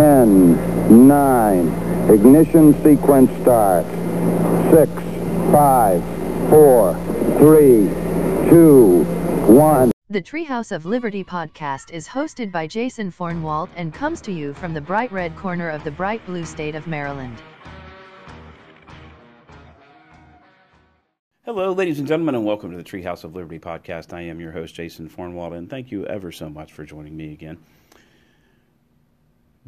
10, 9. Ignition sequence start. 6, 5, 4, 3, 2, 1. The Treehouse of Liberty podcast is hosted by Jason Fornwalt and comes to you from the bright red corner of the bright blue state of Maryland. Hello, ladies and gentlemen, and welcome to the Treehouse of Liberty podcast. I am your host, Jason Fornwalt, and thank you ever so much for joining me again.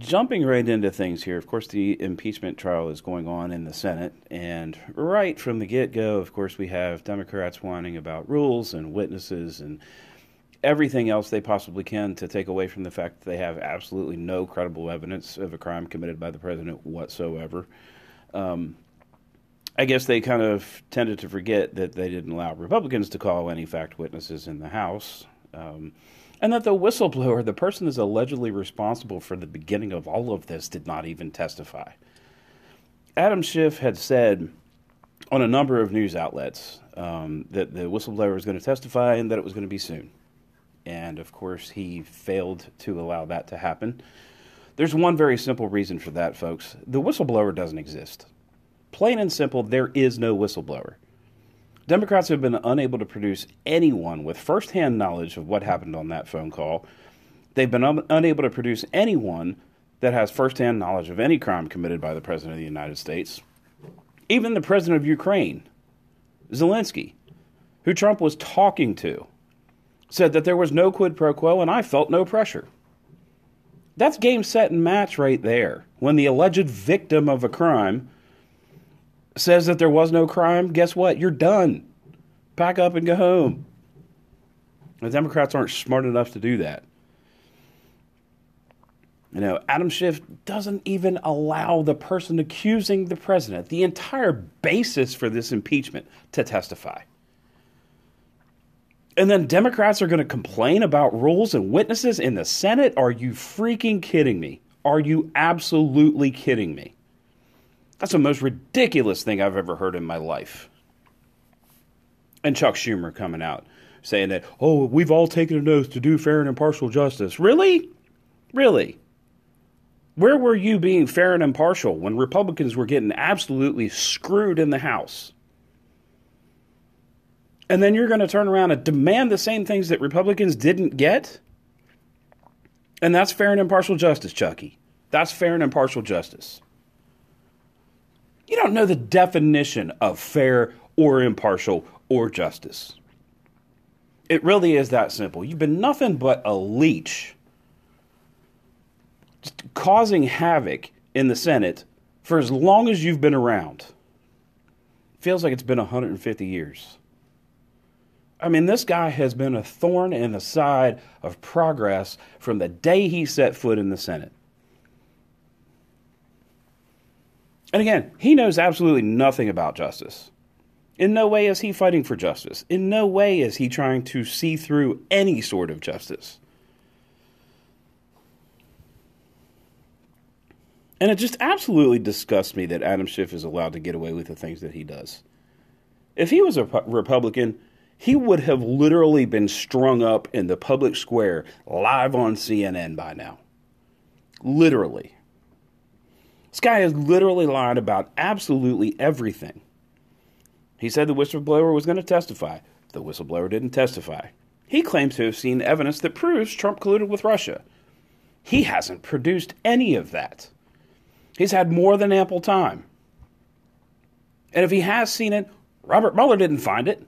Jumping right into things here, of course, the impeachment trial is going on in the Senate, and right from the get go, of course, we have Democrats whining about rules and witnesses and everything else they possibly can to take away from the fact that they have absolutely no credible evidence of a crime committed by the president whatsoever. Um, I guess they kind of tended to forget that they didn't allow Republicans to call any fact witnesses in the House. Um, and that the whistleblower, the person that's allegedly responsible for the beginning of all of this, did not even testify. Adam Schiff had said on a number of news outlets um, that the whistleblower was going to testify and that it was going to be soon. And of course, he failed to allow that to happen. There's one very simple reason for that, folks. The whistleblower doesn't exist. Plain and simple, there is no whistleblower. Democrats have been unable to produce anyone with firsthand knowledge of what happened on that phone call. They've been un- unable to produce anyone that has firsthand knowledge of any crime committed by the President of the United States. Even the President of Ukraine, Zelensky, who Trump was talking to, said that there was no quid pro quo and I felt no pressure. That's game, set, and match right there. When the alleged victim of a crime says that there was no crime, guess what? You're done. Pack up and go home. The Democrats aren't smart enough to do that. You know, Adam Schiff doesn't even allow the person accusing the president, the entire basis for this impeachment, to testify. And then Democrats are going to complain about rules and witnesses in the Senate? Are you freaking kidding me? Are you absolutely kidding me? That's the most ridiculous thing I've ever heard in my life. And Chuck Schumer coming out saying that, oh, we've all taken an oath to do fair and impartial justice. Really? Really? Where were you being fair and impartial when Republicans were getting absolutely screwed in the House? And then you're going to turn around and demand the same things that Republicans didn't get? And that's fair and impartial justice, Chucky. That's fair and impartial justice. You don't know the definition of fair or impartial or justice. It really is that simple. You've been nothing but a leech, just causing havoc in the Senate for as long as you've been around. Feels like it's been 150 years. I mean, this guy has been a thorn in the side of progress from the day he set foot in the Senate. And again, he knows absolutely nothing about justice. In no way is he fighting for justice. In no way is he trying to see through any sort of justice. And it just absolutely disgusts me that Adam Schiff is allowed to get away with the things that he does. If he was a Republican, he would have literally been strung up in the public square live on CNN by now. Literally. This guy has literally lied about absolutely everything. He said the whistleblower was going to testify. The whistleblower didn't testify. He claims to have seen evidence that proves Trump colluded with Russia. He hasn't produced any of that. He's had more than ample time. And if he has seen it, Robert Mueller didn't find it.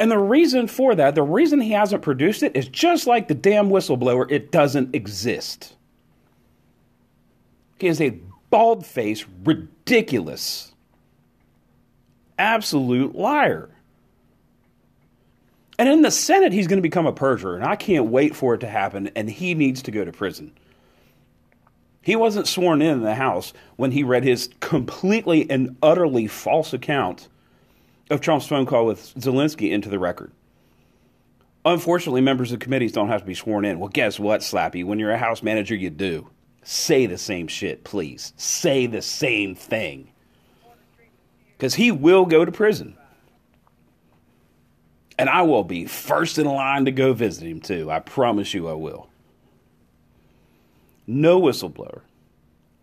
And the reason for that, the reason he hasn't produced it, is just like the damn whistleblower, it doesn't exist. He is a bald faced, ridiculous, absolute liar. And in the Senate, he's going to become a perjurer, and I can't wait for it to happen, and he needs to go to prison. He wasn't sworn in in the House when he read his completely and utterly false account of Trump's phone call with Zelensky into the record. Unfortunately, members of committees don't have to be sworn in. Well, guess what, Slappy? When you're a House manager, you do say the same shit, please. Say the same thing. Because he will go to prison. And I will be first in line to go visit him, too. I promise you I will. no whistleblower,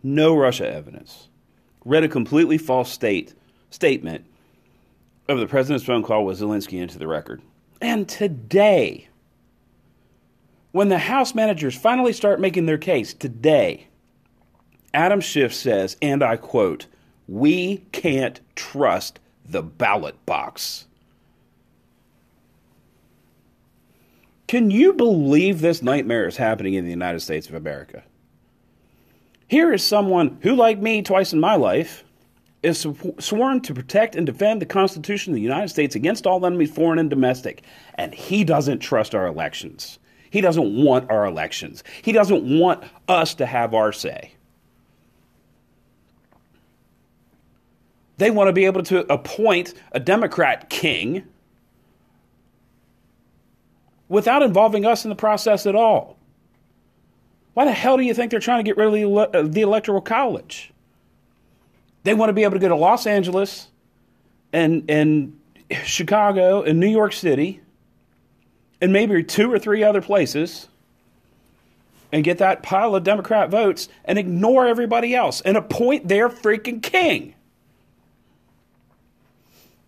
no Russia evidence, read a completely false state statement of the president's phone call with Zelensky into the record. And today, when the House managers finally start making their case today, Adam Schiff says, and I quote, We can't trust the ballot box. Can you believe this nightmare is happening in the United States of America? Here is someone who, like me twice in my life, is sworn to protect and defend the Constitution of the United States against all enemies, foreign and domestic, and he doesn't trust our elections. He doesn't want our elections. He doesn't want us to have our say. They want to be able to appoint a Democrat king without involving us in the process at all. Why the hell do you think they're trying to get rid of the, uh, the Electoral College? They want to be able to go to Los Angeles and, and Chicago and New York City and maybe two or three other places and get that pile of Democrat votes and ignore everybody else and appoint their freaking king.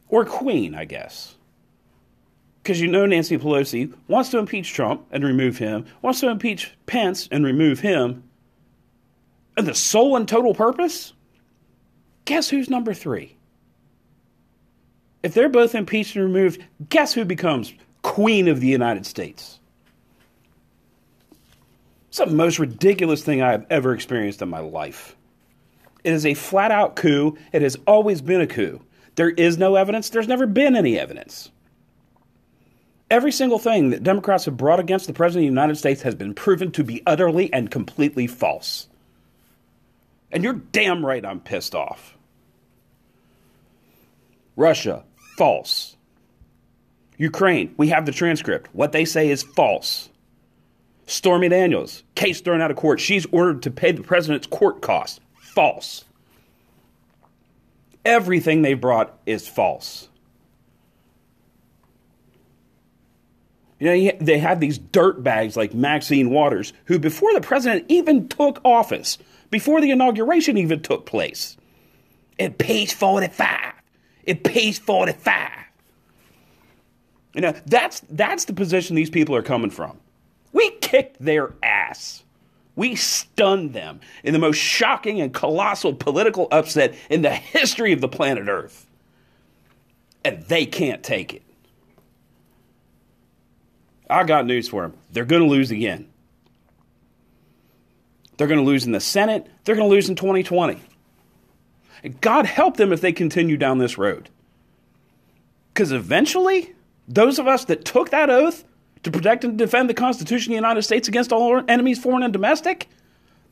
Or queen, I guess. Because you know Nancy Pelosi wants to impeach Trump and remove him, wants to impeach Pence and remove him. And the sole and total purpose? Guess who's number three? If they're both impeached and removed, guess who becomes Queen of the United States? It's the most ridiculous thing I have ever experienced in my life. It is a flat out coup. It has always been a coup. There is no evidence. There's never been any evidence. Every single thing that Democrats have brought against the President of the United States has been proven to be utterly and completely false. And you're damn right I'm pissed off. Russia, false. Ukraine, we have the transcript. What they say is false. Stormy Daniels, case thrown out of court. She's ordered to pay the president's court costs. False. Everything they brought is false. You know, they have these dirt bags like Maxine Waters, who, before the president even took office, before the inauguration even took place, it pays 45. It pays 45. You know, that's, that's the position these people are coming from. We kicked their ass. We stunned them in the most shocking and colossal political upset in the history of the planet Earth. And they can't take it. I got news for them. They're going to lose again. They're going to lose in the Senate. They're going to lose in 2020. And God help them if they continue down this road. Because eventually, those of us that took that oath to protect and defend the Constitution of the United States against all enemies, foreign and domestic,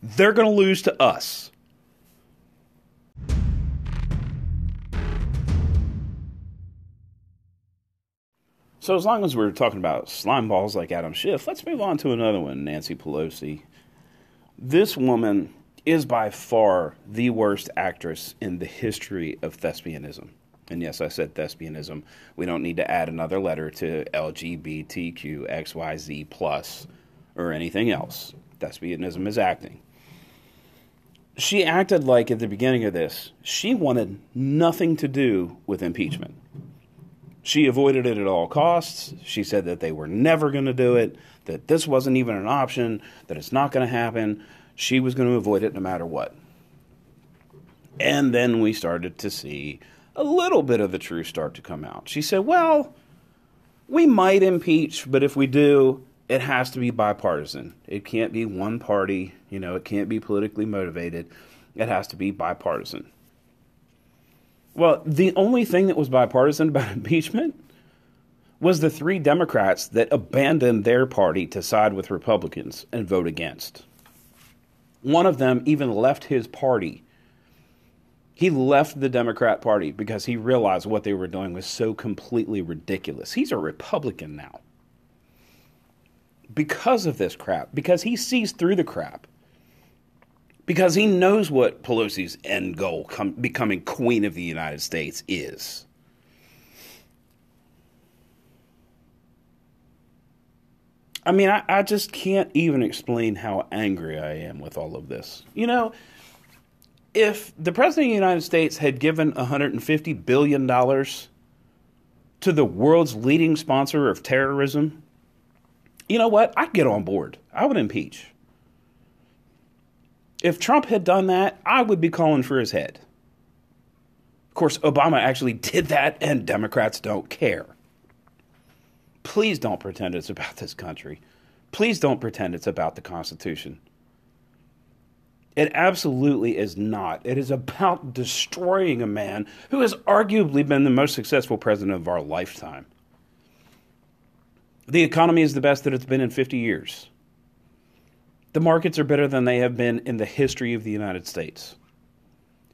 they're going to lose to us. So, as long as we're talking about slime balls like Adam Schiff, let's move on to another one Nancy Pelosi. This woman is by far the worst actress in the history of thespianism. And yes, I said thespianism. We don't need to add another letter to LGBTQXYZ plus or anything else. Thespianism is acting. She acted like at the beginning of this, she wanted nothing to do with impeachment. She avoided it at all costs. She said that they were never going to do it, that this wasn't even an option, that it's not going to happen. She was going to avoid it no matter what. And then we started to see a little bit of the truth start to come out. She said, Well, we might impeach, but if we do, it has to be bipartisan. It can't be one party, you know, it can't be politically motivated. It has to be bipartisan. Well, the only thing that was bipartisan about impeachment was the three Democrats that abandoned their party to side with Republicans and vote against. One of them even left his party he left the Democrat Party because he realized what they were doing was so completely ridiculous. He's a Republican now. Because of this crap, because he sees through the crap, because he knows what Pelosi's end goal, com- becoming Queen of the United States, is. I mean, I, I just can't even explain how angry I am with all of this. You know, if the President of the United States had given $150 billion to the world's leading sponsor of terrorism, you know what? I'd get on board. I would impeach. If Trump had done that, I would be calling for his head. Of course, Obama actually did that, and Democrats don't care. Please don't pretend it's about this country. Please don't pretend it's about the Constitution. It absolutely is not. It is about destroying a man who has arguably been the most successful president of our lifetime. The economy is the best that it's been in 50 years. The markets are better than they have been in the history of the United States.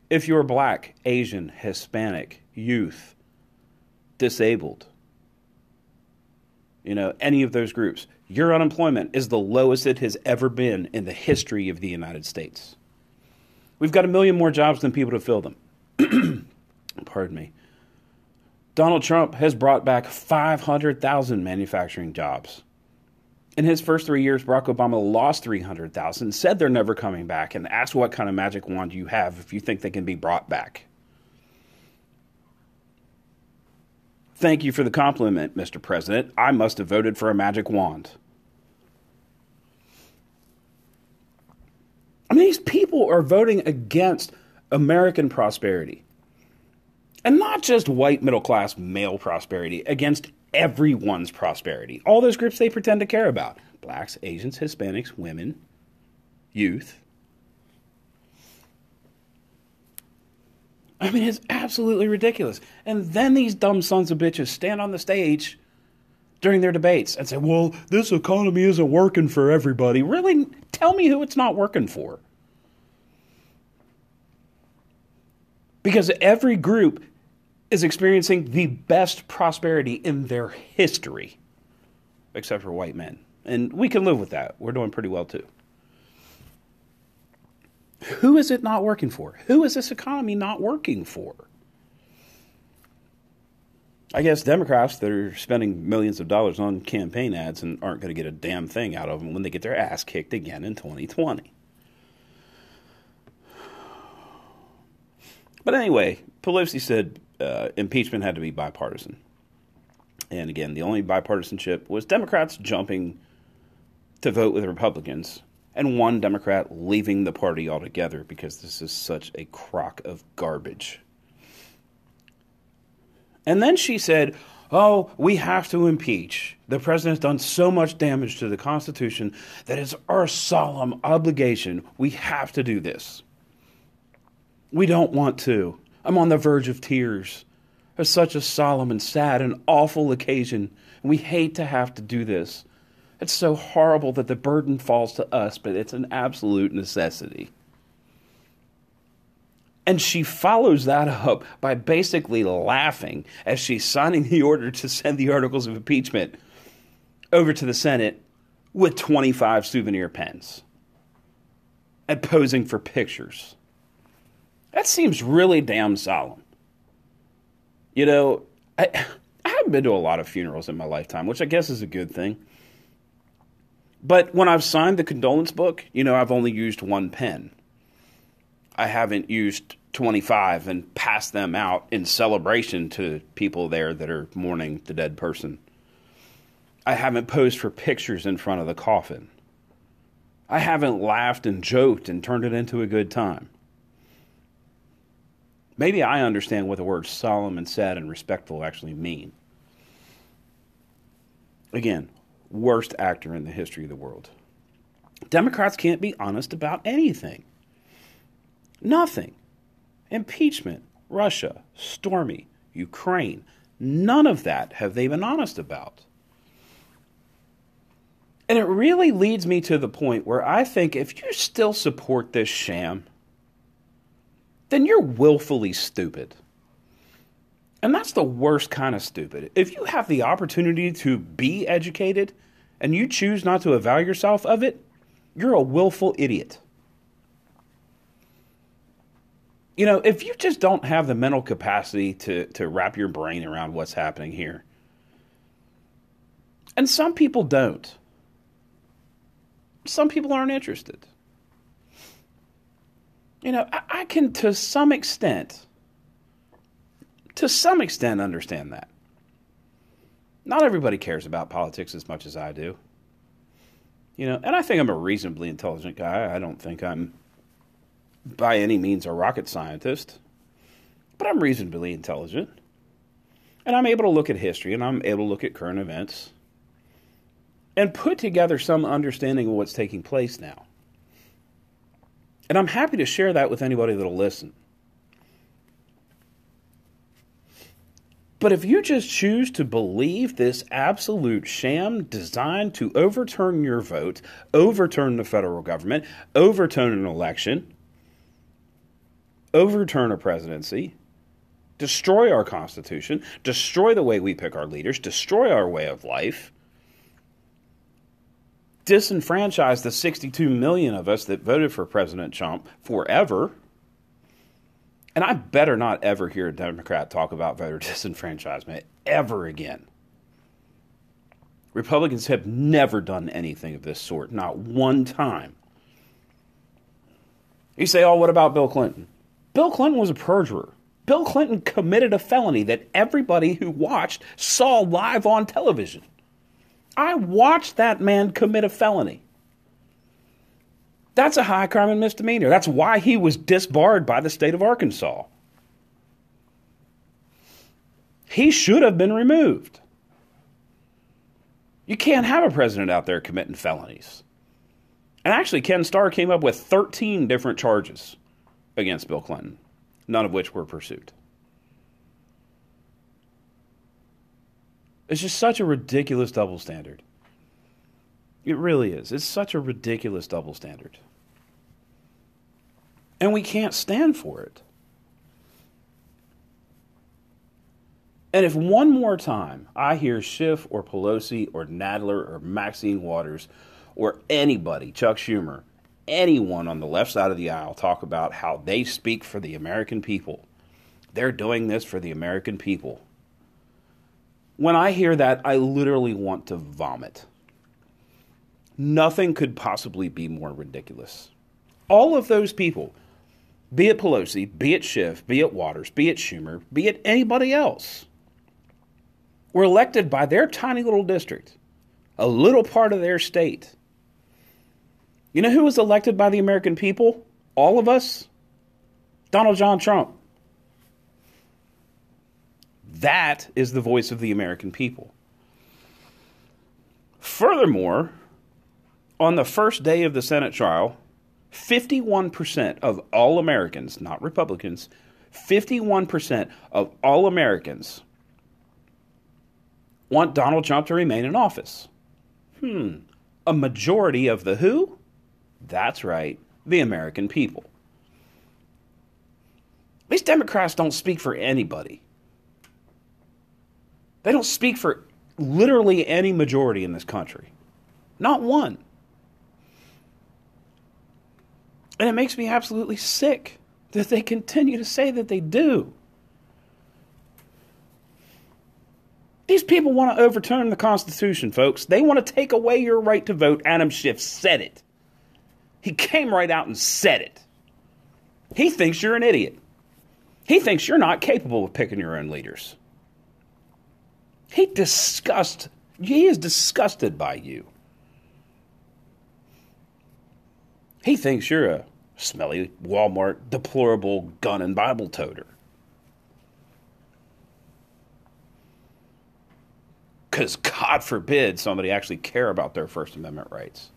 If you're black, Asian, Hispanic, youth, disabled, you know, any of those groups, your unemployment is the lowest it has ever been in the history of the United States. We've got a million more jobs than people to fill them. Pardon me. Donald Trump has brought back 500,000 manufacturing jobs. In his first three years, Barack Obama lost 300,000, said they're never coming back, and asked what kind of magic wand you have if you think they can be brought back. Thank you for the compliment, Mr. President. I must have voted for a magic wand. I mean, these people are voting against American prosperity. And not just white middle class male prosperity, against everyone's prosperity. All those groups they pretend to care about blacks, Asians, Hispanics, women, youth. I mean, it's absolutely ridiculous. And then these dumb sons of bitches stand on the stage during their debates and say, well, this economy isn't working for everybody. Really? Tell me who it's not working for. Because every group is experiencing the best prosperity in their history, except for white men. And we can live with that. We're doing pretty well too. Who is it not working for? Who is this economy not working for? I guess Democrats that are spending millions of dollars on campaign ads and aren't going to get a damn thing out of them when they get their ass kicked again in 2020. But anyway, Pelosi said uh, impeachment had to be bipartisan. And again, the only bipartisanship was Democrats jumping to vote with Republicans and one Democrat leaving the party altogether because this is such a crock of garbage. And then she said, Oh, we have to impeach. The president has done so much damage to the Constitution that it's our solemn obligation. We have to do this. We don't want to. I'm on the verge of tears. It's such a solemn and sad and awful occasion. We hate to have to do this. It's so horrible that the burden falls to us, but it's an absolute necessity. And she follows that up by basically laughing as she's signing the order to send the articles of impeachment over to the Senate with 25 souvenir pens and posing for pictures. That seems really damn solemn. You know, I, I haven't been to a lot of funerals in my lifetime, which I guess is a good thing. But when I've signed the condolence book, you know, I've only used one pen. I haven't used 25 and passed them out in celebration to people there that are mourning the dead person. I haven't posed for pictures in front of the coffin. I haven't laughed and joked and turned it into a good time. Maybe I understand what the words solemn and sad and respectful actually mean. Again, worst actor in the history of the world. Democrats can't be honest about anything. Nothing. Impeachment, Russia, Stormy, Ukraine. None of that have they been honest about. And it really leads me to the point where I think if you still support this sham, then you're willfully stupid. And that's the worst kind of stupid. If you have the opportunity to be educated and you choose not to avail yourself of it, you're a willful idiot. You know, if you just don't have the mental capacity to, to wrap your brain around what's happening here, and some people don't. some people aren't interested. You know, I, I can, to some extent, to some extent, understand that. Not everybody cares about politics as much as I do. You know, and I think I'm a reasonably intelligent guy. I don't think I'm by any means a rocket scientist, but I'm reasonably intelligent. And I'm able to look at history and I'm able to look at current events and put together some understanding of what's taking place now. And I'm happy to share that with anybody that'll listen. But if you just choose to believe this absolute sham designed to overturn your vote, overturn the federal government, overturn an election, overturn a presidency, destroy our Constitution, destroy the way we pick our leaders, destroy our way of life, disenfranchise the 62 million of us that voted for President Trump forever. And I better not ever hear a Democrat talk about voter disenfranchisement ever again. Republicans have never done anything of this sort, not one time. You say, oh, what about Bill Clinton? Bill Clinton was a perjurer. Bill Clinton committed a felony that everybody who watched saw live on television. I watched that man commit a felony. That's a high crime and misdemeanor. That's why he was disbarred by the state of Arkansas. He should have been removed. You can't have a president out there committing felonies. And actually, Ken Starr came up with 13 different charges against Bill Clinton, none of which were pursued. It's just such a ridiculous double standard. It really is. It's such a ridiculous double standard. And we can't stand for it. And if one more time I hear Schiff or Pelosi or Nadler or Maxine Waters or anybody, Chuck Schumer, anyone on the left side of the aisle talk about how they speak for the American people, they're doing this for the American people. When I hear that, I literally want to vomit. Nothing could possibly be more ridiculous. All of those people, be it Pelosi, be it Schiff, be it Waters, be it Schumer, be it anybody else, were elected by their tiny little district, a little part of their state. You know who was elected by the American people? All of us? Donald John Trump. That is the voice of the American people. Furthermore, on the first day of the Senate trial, 51% of all Americans, not Republicans, 51% of all Americans want Donald Trump to remain in office. Hmm. A majority of the who? That's right, the American people. These Democrats don't speak for anybody. They don't speak for literally any majority in this country. Not one. And it makes me absolutely sick that they continue to say that they do. These people want to overturn the Constitution, folks. They want to take away your right to vote. Adam Schiff said it. He came right out and said it. He thinks you're an idiot. He thinks you're not capable of picking your own leaders. He disgust he is disgusted by you. He thinks you're a smelly Walmart deplorable gun and Bible toter. Because God forbid somebody actually care about their First Amendment rights.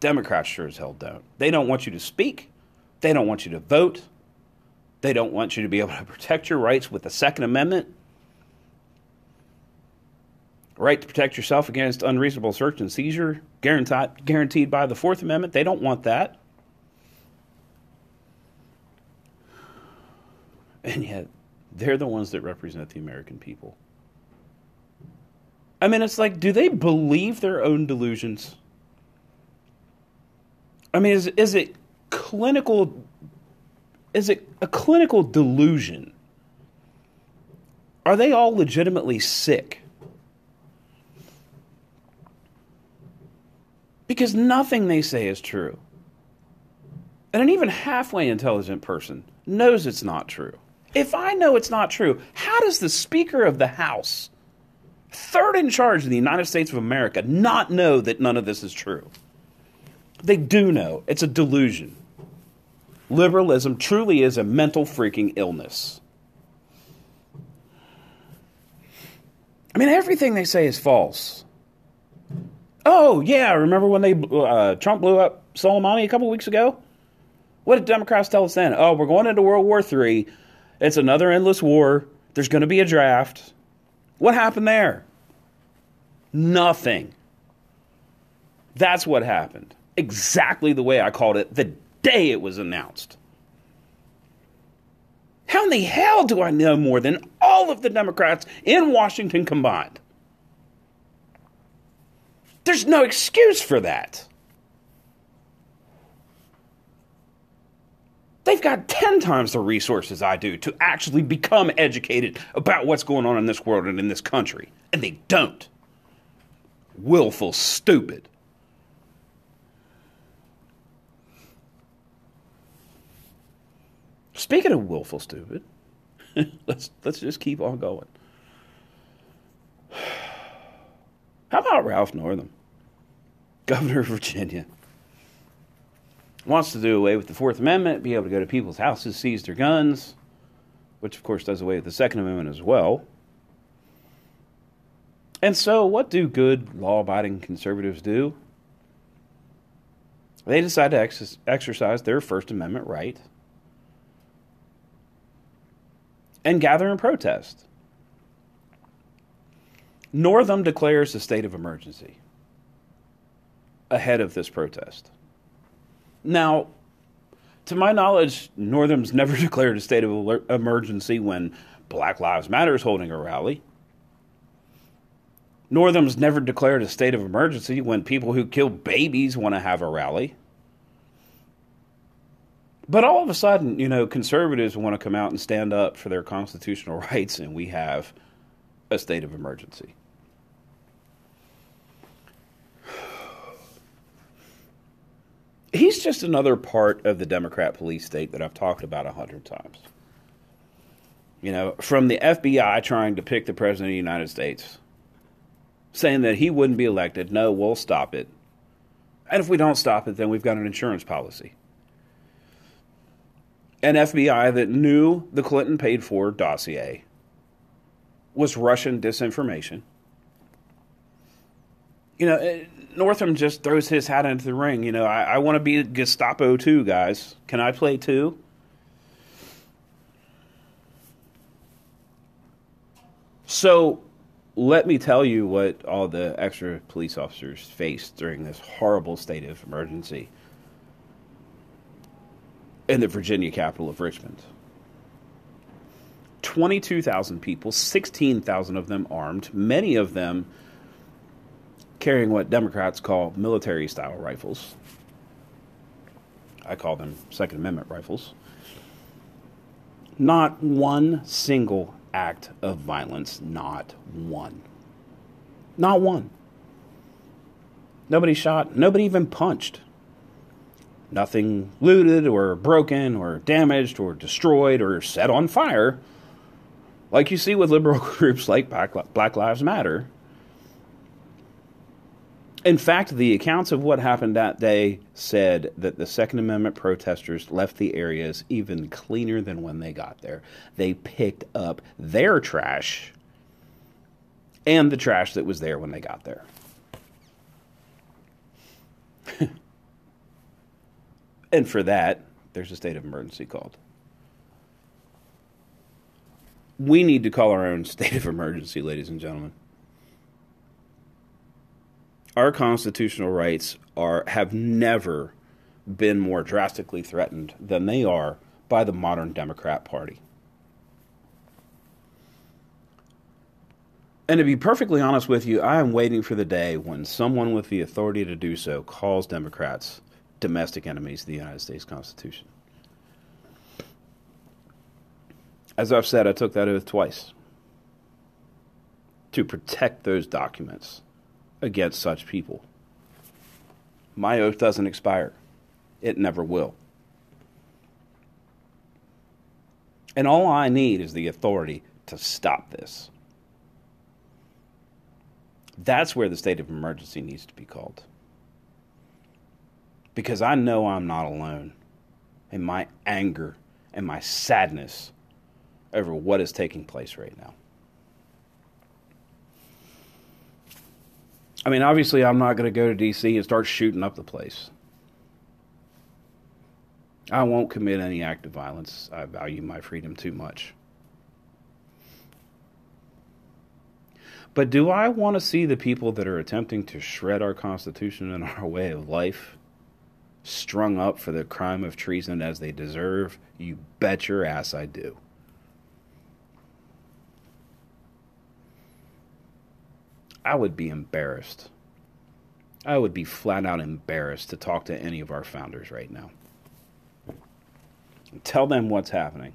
Democrats sure as hell don't. They don't want you to speak. They don't want you to vote. They don't want you to be able to protect your rights with the Second Amendment right to protect yourself against unreasonable search and seizure, guaranteed, guaranteed by the Fourth Amendment. They don't want that. And yet, they're the ones that represent the American people. I mean, it's like, do they believe their own delusions? I mean, is, is it clinical? Is it a clinical delusion? Are they all legitimately sick? Because nothing they say is true. And an even halfway intelligent person knows it's not true. If I know it's not true, how does the Speaker of the House, third in charge of the United States of America, not know that none of this is true? They do know. It's a delusion. Liberalism truly is a mental freaking illness. I mean, everything they say is false. Oh yeah, remember when they uh, Trump blew up Soleimani a couple weeks ago? What did Democrats tell us then? Oh, we're going into World War III. It's another endless war. There's going to be a draft. What happened there? Nothing. That's what happened. Exactly the way I called it the day it was announced. How in the hell do I know more than all of the Democrats in Washington combined? There's no excuse for that. They've got 10 times the resources I do to actually become educated about what's going on in this world and in this country. And they don't. Willful, stupid. Speaking of willful, stupid, let's, let's just keep on going. How about Ralph Northam, governor of Virginia? Wants to do away with the Fourth Amendment, be able to go to people's houses, seize their guns, which of course does away with the Second Amendment as well. And so, what do good, law abiding conservatives do? They decide to ex- exercise their First Amendment right and gather and protest. Northam declares a state of emergency ahead of this protest. Now, to my knowledge, Northam's never declared a state of emergency when Black Lives Matter is holding a rally. Northam's never declared a state of emergency when people who kill babies want to have a rally. But all of a sudden, you know, conservatives want to come out and stand up for their constitutional rights, and we have a state of emergency. He's just another part of the Democrat police state that I've talked about a hundred times. You know, from the FBI trying to pick the President of the United States, saying that he wouldn't be elected. No, we'll stop it. And if we don't stop it, then we've got an insurance policy. An FBI that knew the Clinton paid for dossier was Russian disinformation. You know, eh, Northam just throws his hat into the ring. You know, I, I want to be Gestapo too, guys. Can I play too? So, let me tell you what all the extra police officers faced during this horrible state of emergency in the Virginia capital of Richmond. 22,000 people, 16,000 of them armed, many of them carrying what Democrats call military style rifles. I call them Second Amendment rifles. Not one single act of violence, not one. Not one. Nobody shot, nobody even punched. Nothing looted or broken or damaged or destroyed or set on fire, like you see with liberal groups like Black Lives Matter. In fact, the accounts of what happened that day said that the Second Amendment protesters left the areas even cleaner than when they got there. They picked up their trash and the trash that was there when they got there. and for that, there's a state of emergency called. We need to call our own state of emergency, ladies and gentlemen our constitutional rights are have never been more drastically threatened than they are by the modern Democrat Party. And to be perfectly honest with you, I am waiting for the day when someone with the authority to do so calls Democrats domestic enemies of the United States Constitution. As I've said, I took that oath twice to protect those documents against such people. My oath doesn't expire, it never will. And all I need is the authority to stop this. That's where the state of emergency needs to be called. Because I know I'm not alone in my anger and my sadness over what is taking place right now. I mean, obviously, I'm not going to go to D.C. and start shooting up the place. I won't commit any act of violence. I value my freedom too much. But do I want to see the people that are attempting to shred our Constitution and our way of life strung up for the crime of treason as they deserve? You bet your ass I do. I would be embarrassed. I would be flat out embarrassed to talk to any of our founders right now. Tell them what's happening.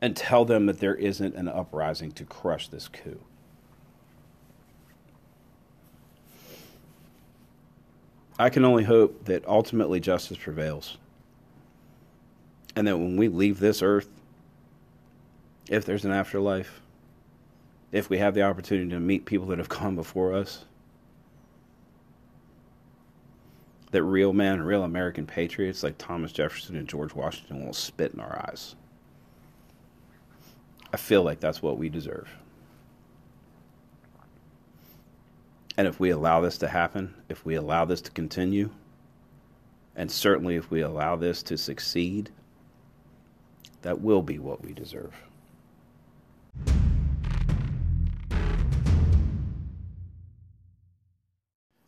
And tell them that there isn't an uprising to crush this coup. I can only hope that ultimately justice prevails. And that when we leave this earth, if there's an afterlife, if we have the opportunity to meet people that have gone before us, that real men, real American patriots like Thomas Jefferson and George Washington will spit in our eyes. I feel like that's what we deserve. And if we allow this to happen, if we allow this to continue, and certainly if we allow this to succeed, that will be what we deserve.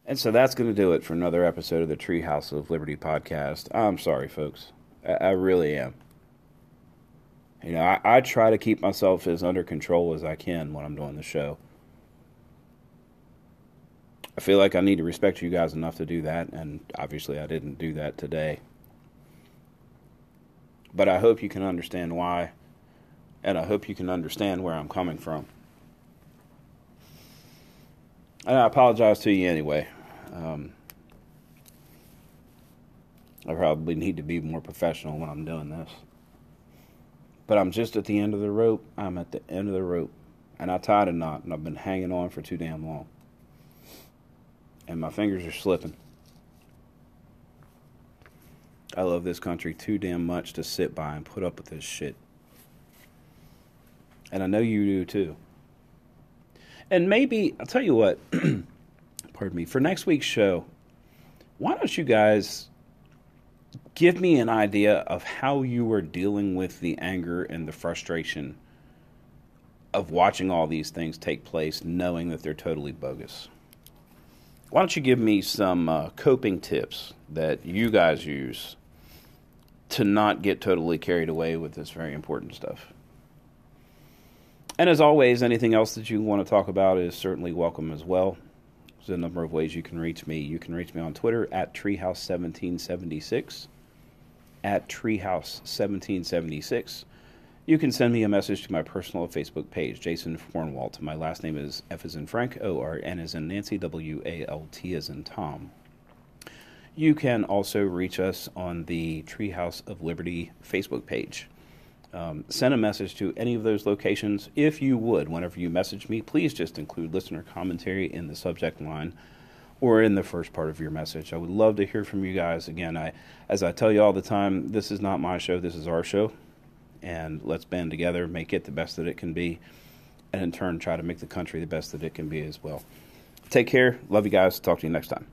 And so that's going to do it for another episode of the Treehouse of Liberty podcast. I'm sorry, folks. I, I really am. You know, I, I, try to keep myself as under control as I can when I'm doing the show. I feel like I need to respect you guys enough to do that, and obviously I didn't do that today. But I hope you can understand why, and I hope you can understand where I'm coming from. And I apologize to you anyway. Um, I probably need to be more professional when I'm doing this. But I'm just at the end of the rope. I'm at the end of the rope. And I tied a knot, and I've been hanging on for too damn long. And my fingers are slipping. I love this country too damn much to sit by and put up with this shit. And I know you do too. And maybe, I'll tell you what. pardon me, for next week's show, why don't you guys give me an idea of how you are dealing with the anger and the frustration of watching all these things take place, knowing that they're totally bogus? Why don't you give me some uh, coping tips that you guys use to not get totally carried away with this very important stuff? And as always, anything else that you want to talk about is certainly welcome as well. There's a number of ways you can reach me. You can reach me on Twitter at Treehouse1776, at Treehouse1776. You can send me a message to my personal Facebook page, Jason Fornwalt. My last name is F as in Frank, O R N as in Nancy, W A L T as in Tom. You can also reach us on the Treehouse of Liberty Facebook page um, send a message to any of those locations. If you would, whenever you message me, please just include listener commentary in the subject line or in the first part of your message. I would love to hear from you guys. Again, I, as I tell you all the time, this is not my show, this is our show. And let's band together, make it the best that it can be, and in turn, try to make the country the best that it can be as well. Take care. Love you guys. Talk to you next time.